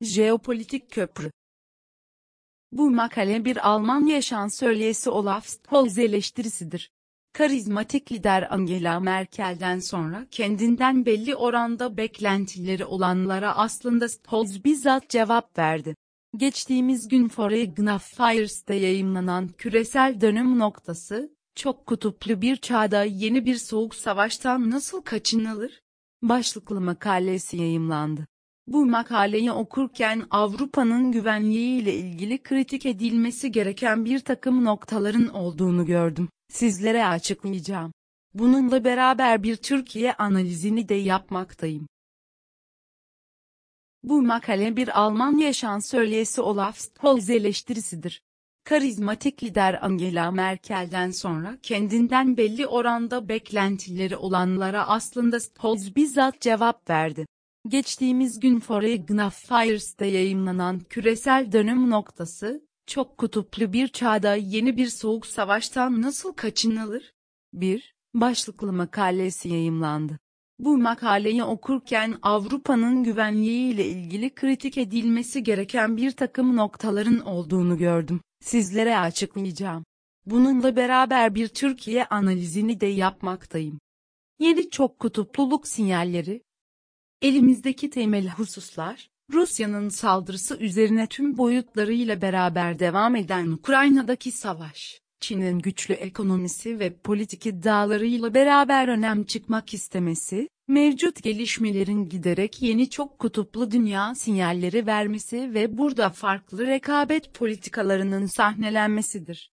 Jeopolitik köprü Bu makale bir Almanya şansölyesi Olaf Scholz eleştirisidir. Karizmatik lider Angela Merkel'den sonra kendinden belli oranda beklentileri olanlara aslında Scholz bizzat cevap verdi. Geçtiğimiz gün Foreign Affairs'te yayımlanan küresel dönüm noktası, çok kutuplu bir çağda yeni bir soğuk savaştan nasıl kaçınılır? Başlıklı makalesi yayımlandı. Bu makaleyi okurken Avrupa'nın güvenliği ile ilgili kritik edilmesi gereken bir takım noktaların olduğunu gördüm. Sizlere açıklayacağım. Bununla beraber bir Türkiye analizini de yapmaktayım. Bu makale bir Almanya şansölyesi Olaf Scholz eleştirisidir. Karizmatik lider Angela Merkel'den sonra kendinden belli oranda beklentileri olanlara aslında Scholz bizzat cevap verdi. Geçtiğimiz gün Foreign Affairs'te yayımlanan küresel dönüm noktası, çok kutuplu bir çağda yeni bir soğuk savaştan nasıl kaçınılır? 1. Başlıklı makalesi yayımlandı. Bu makaleyi okurken Avrupa'nın güvenliği ile ilgili kritik edilmesi gereken bir takım noktaların olduğunu gördüm. Sizlere açıklayacağım. Bununla beraber bir Türkiye analizini de yapmaktayım. Yeni çok kutupluluk sinyalleri. Elimizdeki temel hususlar, Rusya'nın saldırısı üzerine tüm boyutlarıyla beraber devam eden Ukrayna'daki savaş, Çin'in güçlü ekonomisi ve politik iddialarıyla beraber önem çıkmak istemesi, mevcut gelişmelerin giderek yeni çok kutuplu dünya sinyalleri vermesi ve burada farklı rekabet politikalarının sahnelenmesidir.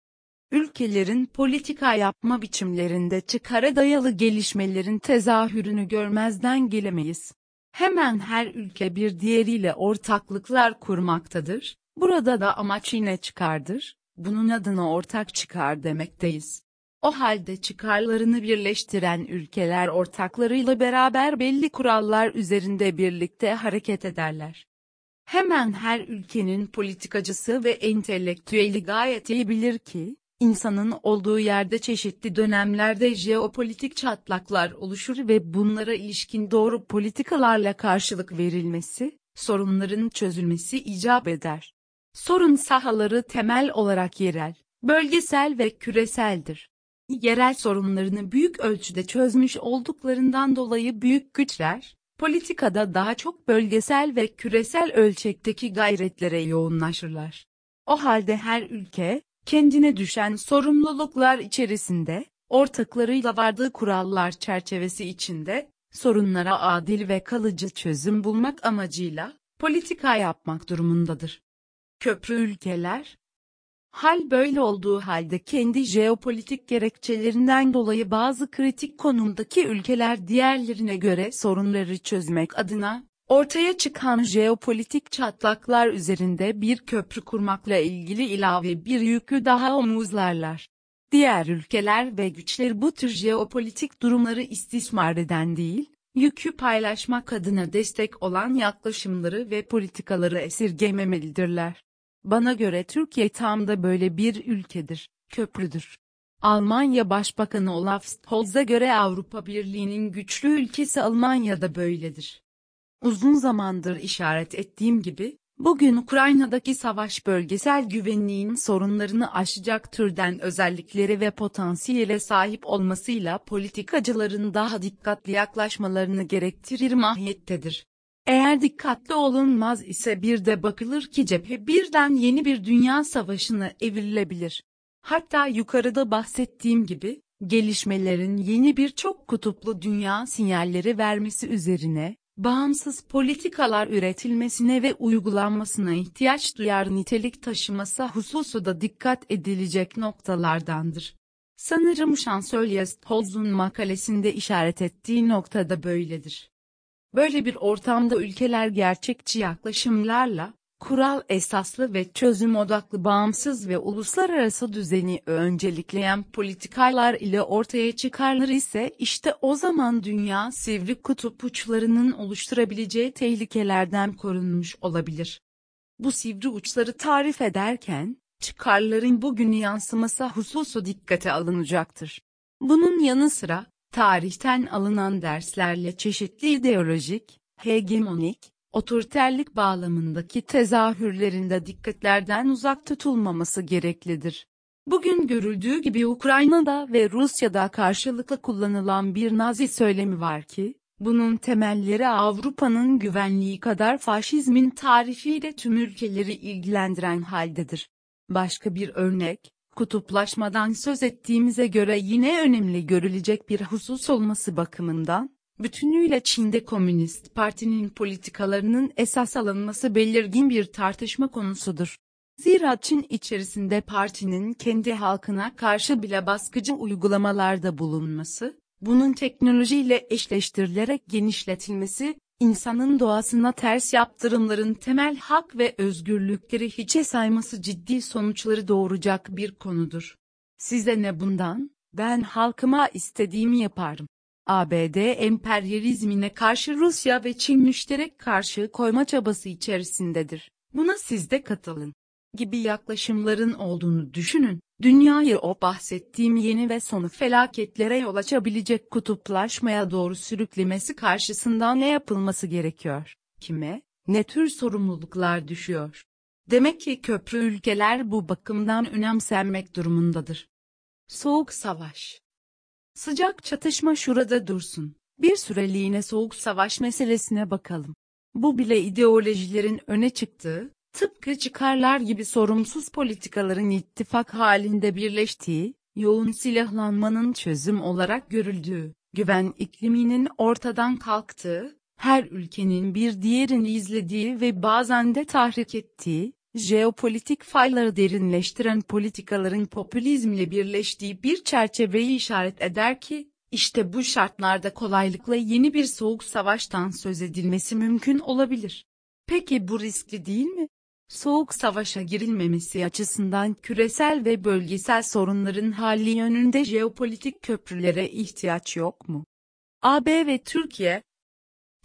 Ülkelerin politika yapma biçimlerinde çıkara dayalı gelişmelerin tezahürünü görmezden gelemeyiz. Hemen her ülke bir diğeriyle ortaklıklar kurmaktadır. Burada da amaç yine çıkardır. Bunun adına ortak çıkar demekteyiz. O halde çıkarlarını birleştiren ülkeler ortaklarıyla beraber belli kurallar üzerinde birlikte hareket ederler. Hemen her ülkenin politikacısı ve entelektüeli gayet iyi bilir ki, insanın olduğu yerde çeşitli dönemlerde jeopolitik çatlaklar oluşur ve bunlara ilişkin doğru politikalarla karşılık verilmesi, sorunların çözülmesi icap eder. Sorun sahaları temel olarak yerel, bölgesel ve küreseldir. Yerel sorunlarını büyük ölçüde çözmüş olduklarından dolayı büyük güçler, politikada daha çok bölgesel ve küresel ölçekteki gayretlere yoğunlaşırlar. O halde her ülke, kendine düşen sorumluluklar içerisinde, ortaklarıyla vardığı kurallar çerçevesi içinde, sorunlara adil ve kalıcı çözüm bulmak amacıyla, politika yapmak durumundadır. Köprü ülkeler, Hal böyle olduğu halde kendi jeopolitik gerekçelerinden dolayı bazı kritik konumdaki ülkeler diğerlerine göre sorunları çözmek adına, ortaya çıkan jeopolitik çatlaklar üzerinde bir köprü kurmakla ilgili ilave bir yükü daha omuzlarlar. Diğer ülkeler ve güçler bu tür jeopolitik durumları istismar eden değil, yükü paylaşmak adına destek olan yaklaşımları ve politikaları esirgememelidirler. Bana göre Türkiye tam da böyle bir ülkedir, köprüdür. Almanya Başbakanı Olaf Scholz'a göre Avrupa Birliği'nin güçlü ülkesi Almanya da böyledir. Uzun zamandır işaret ettiğim gibi, bugün Ukrayna'daki savaş bölgesel güvenliğin sorunlarını aşacak türden özellikleri ve potansiyele sahip olmasıyla politikacıların daha dikkatli yaklaşmalarını gerektirir mahiyettedir. Eğer dikkatli olunmaz ise bir de bakılır ki cephe birden yeni bir dünya savaşına evrilebilir. Hatta yukarıda bahsettiğim gibi, gelişmelerin yeni bir çok kutuplu dünya sinyalleri vermesi üzerine, bağımsız politikalar üretilmesine ve uygulanmasına ihtiyaç duyar nitelik taşıması hususu da dikkat edilecek noktalardandır. Sanırım şansölye Stolz'un makalesinde işaret ettiği nokta da böyledir. Böyle bir ortamda ülkeler gerçekçi yaklaşımlarla, kural esaslı ve çözüm odaklı bağımsız ve uluslararası düzeni öncelikleyen politikalar ile ortaya çıkarlar ise işte o zaman dünya sivri kutup uçlarının oluşturabileceği tehlikelerden korunmuş olabilir. Bu sivri uçları tarif ederken, çıkarların bugün yansıması hususu dikkate alınacaktır. Bunun yanı sıra, tarihten alınan derslerle çeşitli ideolojik, hegemonik, otoriterlik bağlamındaki tezahürlerinde dikkatlerden uzak tutulmaması gereklidir. Bugün görüldüğü gibi Ukrayna'da ve Rusya'da karşılıklı kullanılan bir Nazi söylemi var ki, bunun temelleri Avrupa'nın güvenliği kadar faşizmin tarifiyle tüm ülkeleri ilgilendiren haldedir. Başka bir örnek, kutuplaşmadan söz ettiğimize göre yine önemli görülecek bir husus olması bakımından, bütünüyle Çin'de Komünist Parti'nin politikalarının esas alınması belirgin bir tartışma konusudur. Zira Çin içerisinde partinin kendi halkına karşı bile baskıcı uygulamalarda bulunması, bunun teknolojiyle eşleştirilerek genişletilmesi, insanın doğasına ters yaptırımların temel hak ve özgürlükleri hiçe sayması ciddi sonuçları doğuracak bir konudur. Size ne bundan? Ben halkıma istediğimi yaparım. ABD emperyalizmine karşı Rusya ve Çin müşterek karşı koyma çabası içerisindedir. Buna siz de katılın gibi yaklaşımların olduğunu düşünün. Dünyayı o bahsettiğim yeni ve sonu felaketlere yol açabilecek kutuplaşmaya doğru sürüklemesi karşısında ne yapılması gerekiyor? Kime, ne tür sorumluluklar düşüyor? Demek ki köprü ülkeler bu bakımdan önemsenmek durumundadır. Soğuk Savaş Sıcak çatışma şurada dursun. Bir süreliğine soğuk savaş meselesine bakalım. Bu bile ideolojilerin öne çıktığı, tıpkı çıkarlar gibi sorumsuz politikaların ittifak halinde birleştiği, yoğun silahlanmanın çözüm olarak görüldüğü, güven ikliminin ortadan kalktığı, her ülkenin bir diğerini izlediği ve bazen de tahrik ettiği, jeopolitik fayları derinleştiren politikaların popülizmle birleştiği bir çerçeveyi işaret eder ki, işte bu şartlarda kolaylıkla yeni bir soğuk savaştan söz edilmesi mümkün olabilir. Peki bu riskli değil mi? Soğuk savaşa girilmemesi açısından küresel ve bölgesel sorunların hali yönünde jeopolitik köprülere ihtiyaç yok mu? AB ve Türkiye,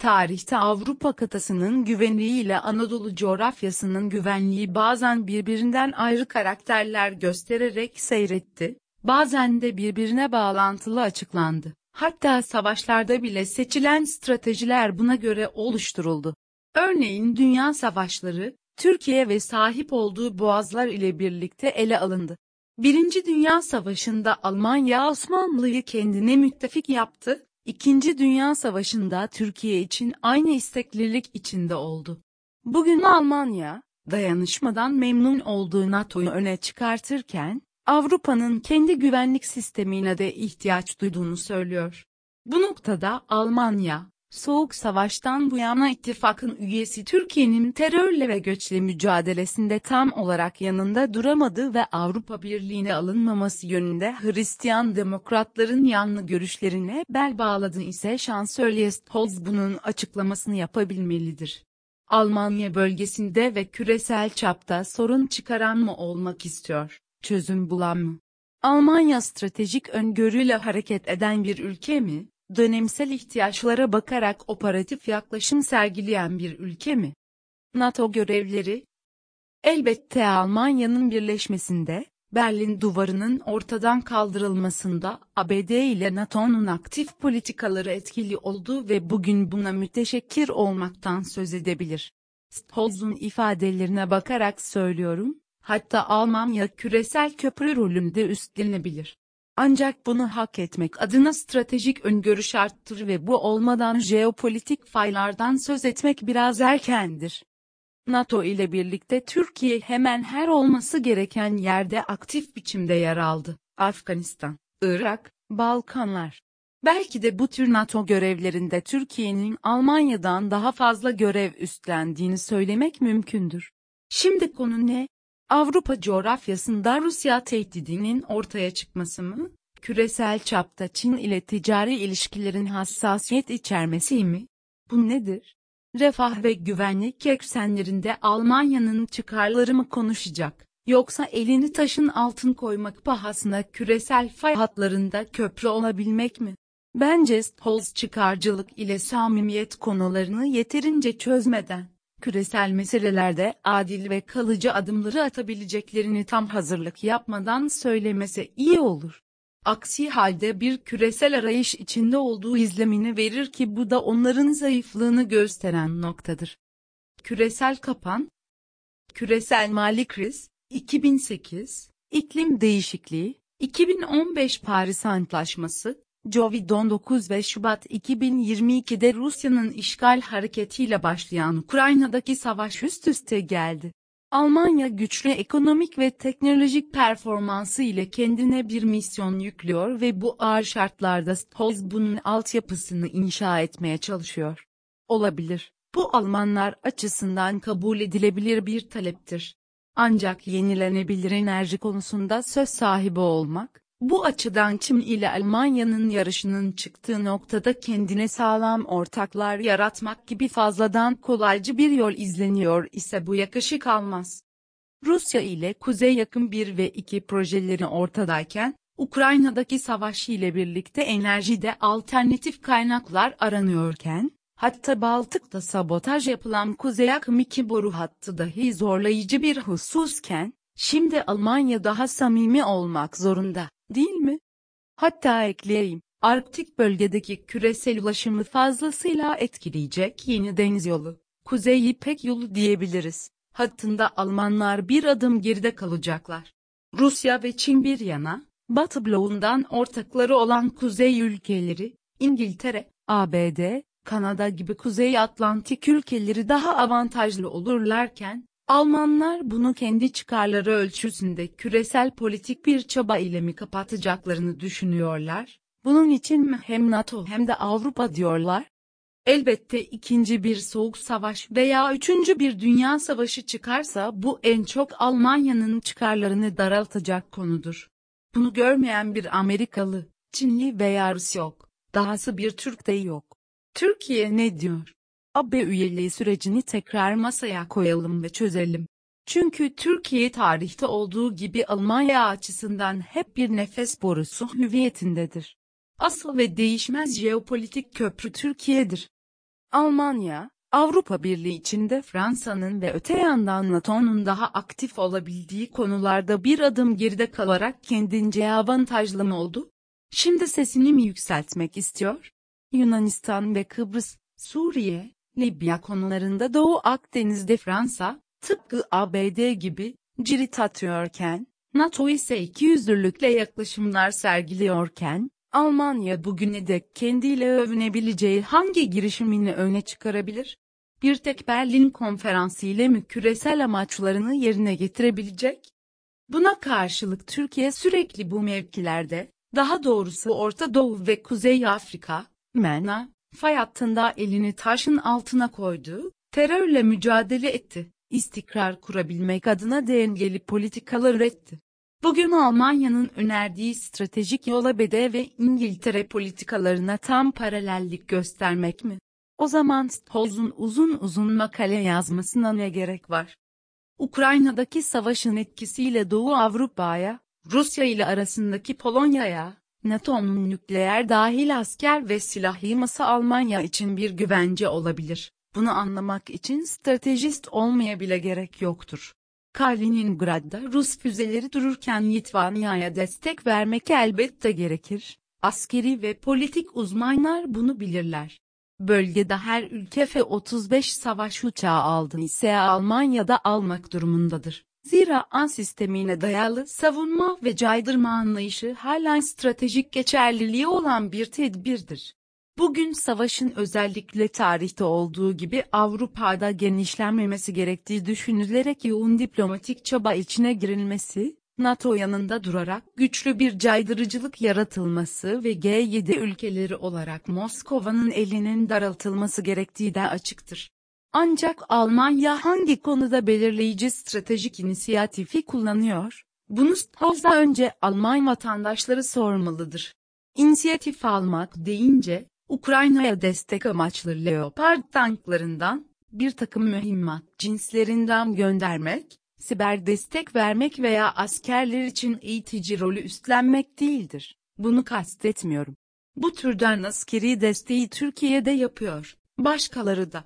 tarihte Avrupa kıtasının güvenliği ile Anadolu coğrafyasının güvenliği bazen birbirinden ayrı karakterler göstererek seyretti, bazen de birbirine bağlantılı açıklandı. Hatta savaşlarda bile seçilen stratejiler buna göre oluşturuldu. Örneğin dünya savaşları, Türkiye ve sahip olduğu boğazlar ile birlikte ele alındı. Birinci Dünya Savaşı'nda Almanya Osmanlı'yı kendine müttefik yaptı, İkinci Dünya Savaşı'nda Türkiye için aynı isteklilik içinde oldu. Bugün Almanya, dayanışmadan memnun olduğu NATO'yu öne çıkartırken, Avrupa'nın kendi güvenlik sistemine de ihtiyaç duyduğunu söylüyor. Bu noktada Almanya, Soğuk Savaş'tan bu yana ittifakın üyesi Türkiye'nin terörle ve göçle mücadelesinde tam olarak yanında duramadı ve Avrupa Birliği'ne alınmaması yönünde Hristiyan demokratların yanlı görüşlerine bel bağladı ise Şansölye Stolz bunun açıklamasını yapabilmelidir. Almanya bölgesinde ve küresel çapta sorun çıkaran mı olmak istiyor, çözüm bulan mı? Almanya stratejik öngörüyle hareket eden bir ülke mi? Dönemsel ihtiyaçlara bakarak operatif yaklaşım sergileyen bir ülke mi? NATO görevleri Elbette Almanya'nın birleşmesinde, Berlin duvarının ortadan kaldırılmasında ABD ile NATO'nun aktif politikaları etkili oldu ve bugün buna müteşekkir olmaktan söz edebilir. Stolz'un ifadelerine bakarak söylüyorum, hatta Almanya küresel köprü rolünde üstlenebilir. Ancak bunu hak etmek adına stratejik öngörü şarttır ve bu olmadan jeopolitik faylardan söz etmek biraz erkendir. NATO ile birlikte Türkiye hemen her olması gereken yerde aktif biçimde yer aldı. Afganistan, Irak, Balkanlar. Belki de bu tür NATO görevlerinde Türkiye'nin Almanya'dan daha fazla görev üstlendiğini söylemek mümkündür. Şimdi konu ne? Avrupa coğrafyasında Rusya tehdidinin ortaya çıkması mı? Küresel çapta Çin ile ticari ilişkilerin hassasiyet içermesi mi? Bu nedir? Refah ve güvenlik eksenlerinde Almanya'nın çıkarları mı konuşacak? Yoksa elini taşın altın koymak pahasına küresel fay hatlarında köprü olabilmek mi? Bence Stolz çıkarcılık ile samimiyet konularını yeterince çözmeden, küresel meselelerde adil ve kalıcı adımları atabileceklerini tam hazırlık yapmadan söylemese iyi olur. Aksi halde bir küresel arayış içinde olduğu izlemini verir ki bu da onların zayıflığını gösteren noktadır. Küresel kapan, küresel mali kriz, 2008, iklim değişikliği, 2015 Paris Antlaşması, Covid-19 ve Şubat 2022'de Rusya'nın işgal hareketiyle başlayan Ukrayna'daki savaş üst üste geldi. Almanya güçlü ekonomik ve teknolojik performansı ile kendine bir misyon yüklüyor ve bu ağır şartlarda Stolz bunun altyapısını inşa etmeye çalışıyor. Olabilir. Bu Almanlar açısından kabul edilebilir bir taleptir. Ancak yenilenebilir enerji konusunda söz sahibi olmak, bu açıdan Çin ile Almanya'nın yarışının çıktığı noktada kendine sağlam ortaklar yaratmak gibi fazladan kolaycı bir yol izleniyor ise bu yakışık almaz. Rusya ile Kuzey Yakın 1 ve 2 projeleri ortadayken, Ukrayna'daki savaş ile birlikte enerjide alternatif kaynaklar aranıyorken, hatta Baltık'ta sabotaj yapılan Kuzey Akım 2 boru hattı dahi zorlayıcı bir hususken, şimdi Almanya daha samimi olmak zorunda değil mi? Hatta ekleyeyim, Arktik bölgedeki küresel ulaşımı fazlasıyla etkileyecek yeni deniz yolu, Kuzey İpek yolu diyebiliriz. Hattında Almanlar bir adım geride kalacaklar. Rusya ve Çin bir yana, Batı bloğundan ortakları olan kuzey ülkeleri, İngiltere, ABD, Kanada gibi Kuzey Atlantik ülkeleri daha avantajlı olurlarken, Almanlar bunu kendi çıkarları ölçüsünde küresel politik bir çaba ile mi kapatacaklarını düşünüyorlar? Bunun için mi hem NATO hem de Avrupa diyorlar? Elbette ikinci bir soğuk savaş veya üçüncü bir dünya savaşı çıkarsa bu en çok Almanya'nın çıkarlarını daraltacak konudur. Bunu görmeyen bir Amerikalı, Çinli veya Rus yok. Dahası bir Türk de yok. Türkiye ne diyor? AB üyeliği sürecini tekrar masaya koyalım ve çözelim. Çünkü Türkiye tarihte olduğu gibi Almanya açısından hep bir nefes borusu hüviyetindedir. Asıl ve değişmez jeopolitik köprü Türkiye'dir. Almanya, Avrupa Birliği içinde Fransa'nın ve öte yandan NATO'nun daha aktif olabildiği konularda bir adım geride kalarak kendince avantajlı mı oldu? Şimdi sesini mi yükseltmek istiyor? Yunanistan ve Kıbrıs, Suriye, Libya konularında Doğu Akdeniz'de Fransa, tıpkı ABD gibi, cirit atıyorken, NATO ise ikiyüzlülükle yaklaşımlar sergiliyorken, Almanya bugüne dek kendiyle övünebileceği hangi girişimini öne çıkarabilir? Bir tek Berlin konferansı ile mi küresel amaçlarını yerine getirebilecek? Buna karşılık Türkiye sürekli bu mevkilerde, daha doğrusu Orta Doğu ve Kuzey Afrika, MENA, fay hattında elini taşın altına koydu, terörle mücadele etti, istikrar kurabilmek adına dengeli politikalar üretti. Bugün Almanya'nın önerdiği stratejik yola BD ve İngiltere politikalarına tam paralellik göstermek mi? O zaman Stolz'un uzun uzun makale yazmasına ne gerek var? Ukrayna'daki savaşın etkisiyle Doğu Avrupa'ya, Rusya ile arasındaki Polonya'ya, NATO'nun nükleer dahil asker ve silah yığması Almanya için bir güvence olabilir. Bunu anlamak için stratejist olmaya bile gerek yoktur. Kaliningrad'da Rus füzeleri dururken Litvanya'ya destek vermek elbette gerekir. Askeri ve politik uzmanlar bunu bilirler. Bölgede her ülke F-35 savaş uçağı aldı ise Almanya'da almak durumundadır. Zira an sistemine dayalı savunma ve caydırma anlayışı hala stratejik geçerliliği olan bir tedbirdir. Bugün savaşın özellikle tarihte olduğu gibi Avrupa'da genişlenmemesi gerektiği düşünülerek yoğun diplomatik çaba içine girilmesi, NATO yanında durarak güçlü bir caydırıcılık yaratılması ve G7 ülkeleri olarak Moskova'nın elinin daraltılması gerektiği de açıktır. Ancak Almanya hangi konuda belirleyici stratejik inisiyatifi kullanıyor? Bunu Stolz'a önce Alman vatandaşları sormalıdır. İnisiyatif almak deyince, Ukrayna'ya destek amaçlı Leopard tanklarından, bir takım mühimmat cinslerinden göndermek, siber destek vermek veya askerler için eğitici rolü üstlenmek değildir. Bunu kastetmiyorum. Bu türden askeri desteği Türkiye'de yapıyor, başkaları da.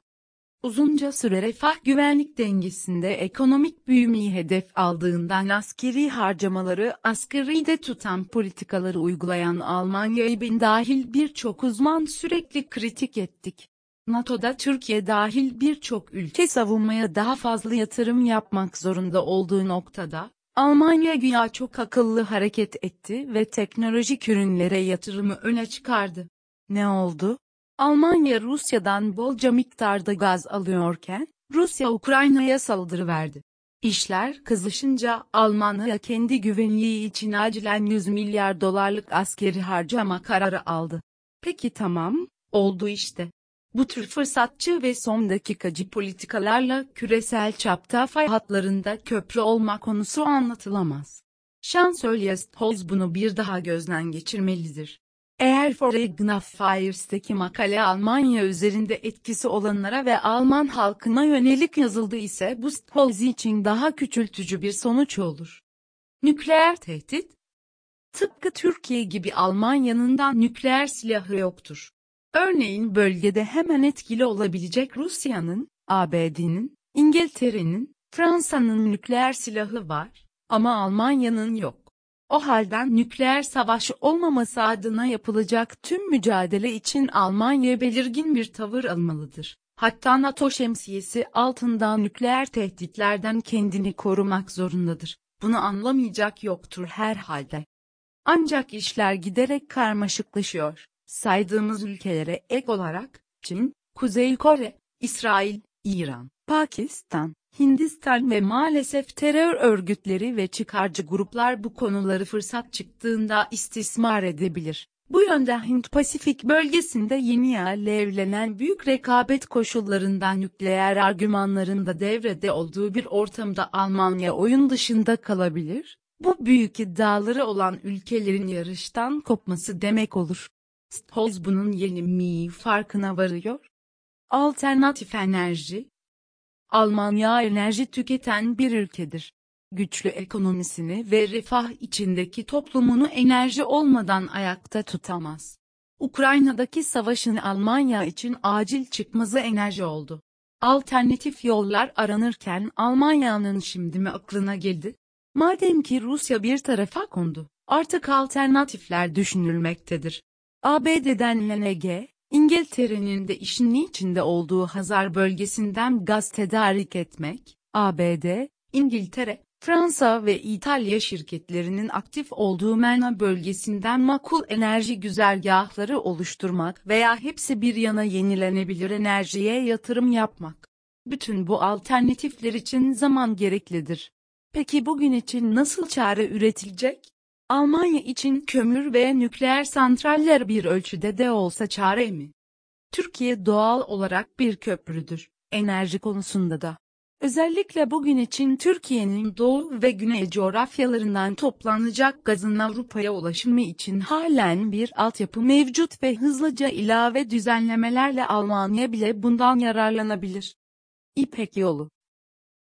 Uzunca süre refah güvenlik dengesinde ekonomik büyümeyi hedef aldığından askeri harcamaları asgari de tutan politikaları uygulayan Almanya'yı bin dahil birçok uzman sürekli kritik ettik. NATO'da Türkiye dahil birçok ülke savunmaya daha fazla yatırım yapmak zorunda olduğu noktada, Almanya güya çok akıllı hareket etti ve teknolojik ürünlere yatırımı öne çıkardı. Ne oldu? Almanya Rusya'dan bolca miktarda gaz alıyorken, Rusya Ukrayna'ya saldırı verdi. İşler kızışınca Almanya kendi güvenliği için acilen 100 milyar dolarlık askeri harcama kararı aldı. Peki tamam, oldu işte. Bu tür fırsatçı ve son dakikacı politikalarla küresel çapta fay hatlarında köprü olma konusu anlatılamaz. Şansölye Stolz bunu bir daha gözden geçirmelidir. Eğer Foreign Affairs'teki makale Almanya üzerinde etkisi olanlara ve Alman halkına yönelik yazıldı ise bu Stolz için daha küçültücü bir sonuç olur. Nükleer tehdit Tıpkı Türkiye gibi Almanya'nın da nükleer silahı yoktur. Örneğin bölgede hemen etkili olabilecek Rusya'nın, ABD'nin, İngiltere'nin, Fransa'nın nükleer silahı var ama Almanya'nın yok. O halden nükleer savaş olmaması adına yapılacak tüm mücadele için Almanya belirgin bir tavır almalıdır. Hatta NATO şemsiyesi altından nükleer tehditlerden kendini korumak zorundadır. Bunu anlamayacak yoktur herhalde. Ancak işler giderek karmaşıklaşıyor. Saydığımız ülkelere ek olarak, Çin, Kuzey Kore, İsrail, İran, Pakistan, Hindistan ve maalesef terör örgütleri ve çıkarcı gruplar bu konuları fırsat çıktığında istismar edebilir. Bu yönde Hint-Pasifik bölgesinde yeni alevlenen büyük rekabet koşullarından nükleer argümanların da devrede olduğu bir ortamda Almanya oyun dışında kalabilir. Bu büyük iddiaları olan ülkelerin yarıştan kopması demek olur. Stolz bunun yeni mi farkına varıyor. Alternatif enerji Almanya enerji tüketen bir ülkedir. Güçlü ekonomisini ve refah içindeki toplumunu enerji olmadan ayakta tutamaz. Ukrayna'daki savaşın Almanya için acil çıkmazı enerji oldu. Alternatif yollar aranırken Almanya'nın şimdi mi aklına geldi? Madem ki Rusya bir tarafa kondu, artık alternatifler düşünülmektedir. ABD'den LNG, İngiltere'nin de işin içinde olduğu Hazar bölgesinden gaz tedarik etmek, ABD, İngiltere, Fransa ve İtalya şirketlerinin aktif olduğu MENA bölgesinden makul enerji güzergahları oluşturmak veya hepsi bir yana yenilenebilir enerjiye yatırım yapmak. Bütün bu alternatifler için zaman gereklidir. Peki bugün için nasıl çare üretilecek? Almanya için kömür ve nükleer santraller bir ölçüde de olsa çare mi? Türkiye doğal olarak bir köprüdür, enerji konusunda da. Özellikle bugün için Türkiye'nin doğu ve güney coğrafyalarından toplanacak gazın Avrupa'ya ulaşımı için halen bir altyapı mevcut ve hızlıca ilave düzenlemelerle Almanya bile bundan yararlanabilir. İpek yolu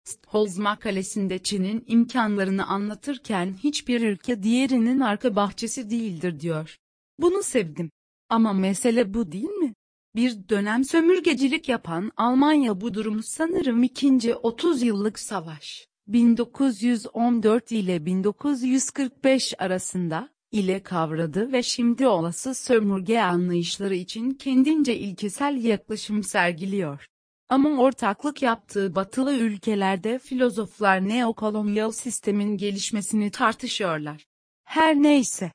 Stolz makalesinde Çin'in imkanlarını anlatırken hiçbir ülke diğerinin arka bahçesi değildir diyor. Bunu sevdim. Ama mesele bu değil mi? Bir dönem sömürgecilik yapan Almanya bu durumu sanırım ikinci 30 yıllık savaş, 1914 ile 1945 arasında, ile kavradı ve şimdi olası sömürge anlayışları için kendince ilkesel yaklaşım sergiliyor. Ama ortaklık yaptığı batılı ülkelerde filozoflar neokolonyal sistemin gelişmesini tartışıyorlar. Her neyse.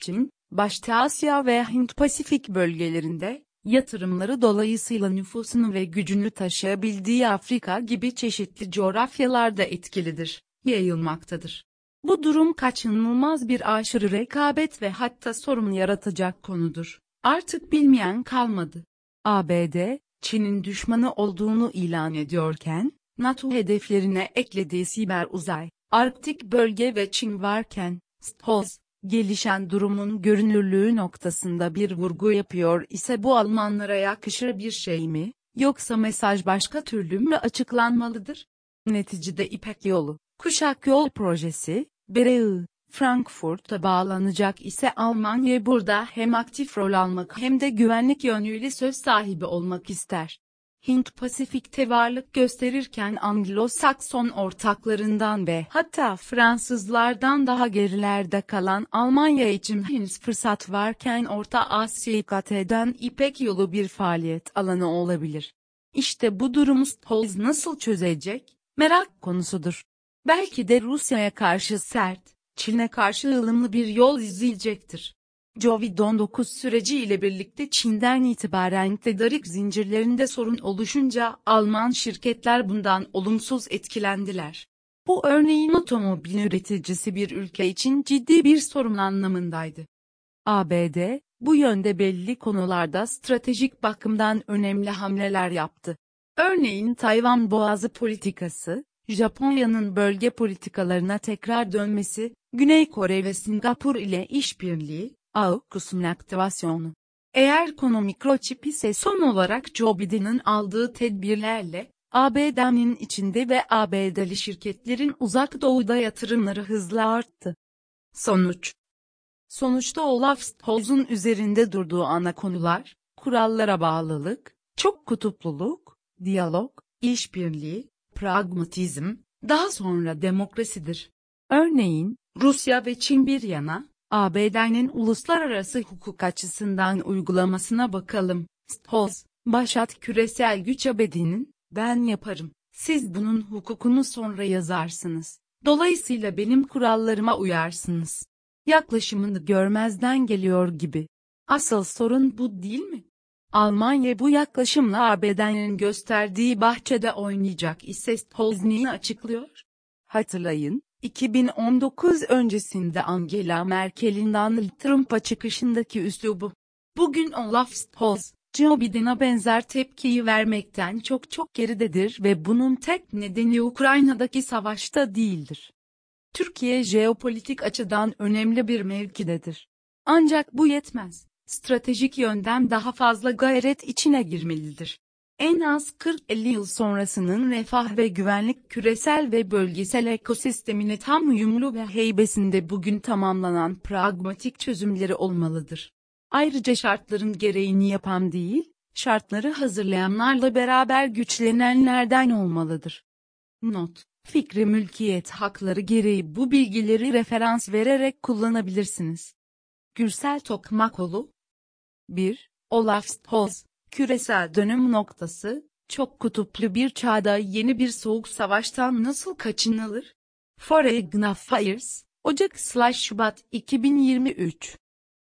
Çin, başta Asya ve Hint-Pasifik bölgelerinde, yatırımları dolayısıyla nüfusunu ve gücünü taşıyabildiği Afrika gibi çeşitli coğrafyalarda etkilidir, yayılmaktadır. Bu durum kaçınılmaz bir aşırı rekabet ve hatta sorun yaratacak konudur. Artık bilmeyen kalmadı. ABD, Çin'in düşmanı olduğunu ilan ediyorken, NATO hedeflerine eklediği siber uzay, Arktik bölge ve Çin varken, Stolz, gelişen durumun görünürlüğü noktasında bir vurgu yapıyor ise bu Almanlara yakışır bir şey mi, yoksa mesaj başka türlü mü açıklanmalıdır? Neticede İpek Yolu, Kuşak Yol Projesi, BRI, Frankfurt'a bağlanacak ise Almanya burada hem aktif rol almak hem de güvenlik yönüyle söz sahibi olmak ister. Hint-Pasifik'te varlık gösterirken Anglo-Sakson ortaklarından ve hatta Fransızlardan daha gerilerde kalan Almanya için henüz fırsat varken Orta Asya'yı kat eden İpek yolu bir faaliyet alanı olabilir. İşte bu durumu Stolz nasıl çözecek, merak konusudur. Belki de Rusya'ya karşı sert, Çin'e karşı ılımlı bir yol izleyecektir. Covid-19 süreci ile birlikte Çin'den itibaren tedarik zincirlerinde sorun oluşunca Alman şirketler bundan olumsuz etkilendiler. Bu örneğin otomobil üreticisi bir ülke için ciddi bir sorun anlamındaydı. ABD, bu yönde belli konularda stratejik bakımdan önemli hamleler yaptı. Örneğin Tayvan Boğazı politikası, Japonya'nın bölge politikalarına tekrar dönmesi, Güney Kore ve Singapur ile işbirliği, AUKUS'un aktivasyonu. Eğer konu mikroçip ise son olarak Joe Biden'ın aldığı tedbirlerle, ABD'nin içinde ve ABD'li şirketlerin uzak doğuda yatırımları hızla arttı. Sonuç Sonuçta Olaf Scholz'un üzerinde durduğu ana konular, kurallara bağlılık, çok kutupluluk, diyalog, işbirliği, pragmatizm, daha sonra demokrasidir. Örneğin, Rusya ve Çin bir yana, ABD'nin uluslararası hukuk açısından uygulamasına bakalım. Stolz, Başat Küresel Güç Abedi'nin, ben yaparım, siz bunun hukukunu sonra yazarsınız. Dolayısıyla benim kurallarıma uyarsınız. Yaklaşımını görmezden geliyor gibi. Asıl sorun bu değil mi? Almanya bu yaklaşımla ABD'nin gösterdiği bahçede oynayacak ise Stolz neyi açıklıyor? Hatırlayın, 2019 öncesinde Angela Merkel'in Donald Trump'a çıkışındaki üslubu. Bugün Olaf Scholz, Joe Biden'a benzer tepkiyi vermekten çok çok geridedir ve bunun tek nedeni Ukrayna'daki savaşta değildir. Türkiye jeopolitik açıdan önemli bir mevkidedir. Ancak bu yetmez. Stratejik yönden daha fazla gayret içine girmelidir en az 40-50 yıl sonrasının refah ve güvenlik küresel ve bölgesel ekosistemine tam uyumlu ve heybesinde bugün tamamlanan pragmatik çözümleri olmalıdır. Ayrıca şartların gereğini yapan değil, şartları hazırlayanlarla beraber güçlenenlerden olmalıdır. Not Fikri mülkiyet hakları gereği bu bilgileri referans vererek kullanabilirsiniz. Gürsel Tokmakoğlu 1. Olaf Stolz Küresel dönüm noktası, çok kutuplu bir çağda yeni bir soğuk savaştan nasıl kaçınılır? Foreign Affairs, Ocak-Şubat 2023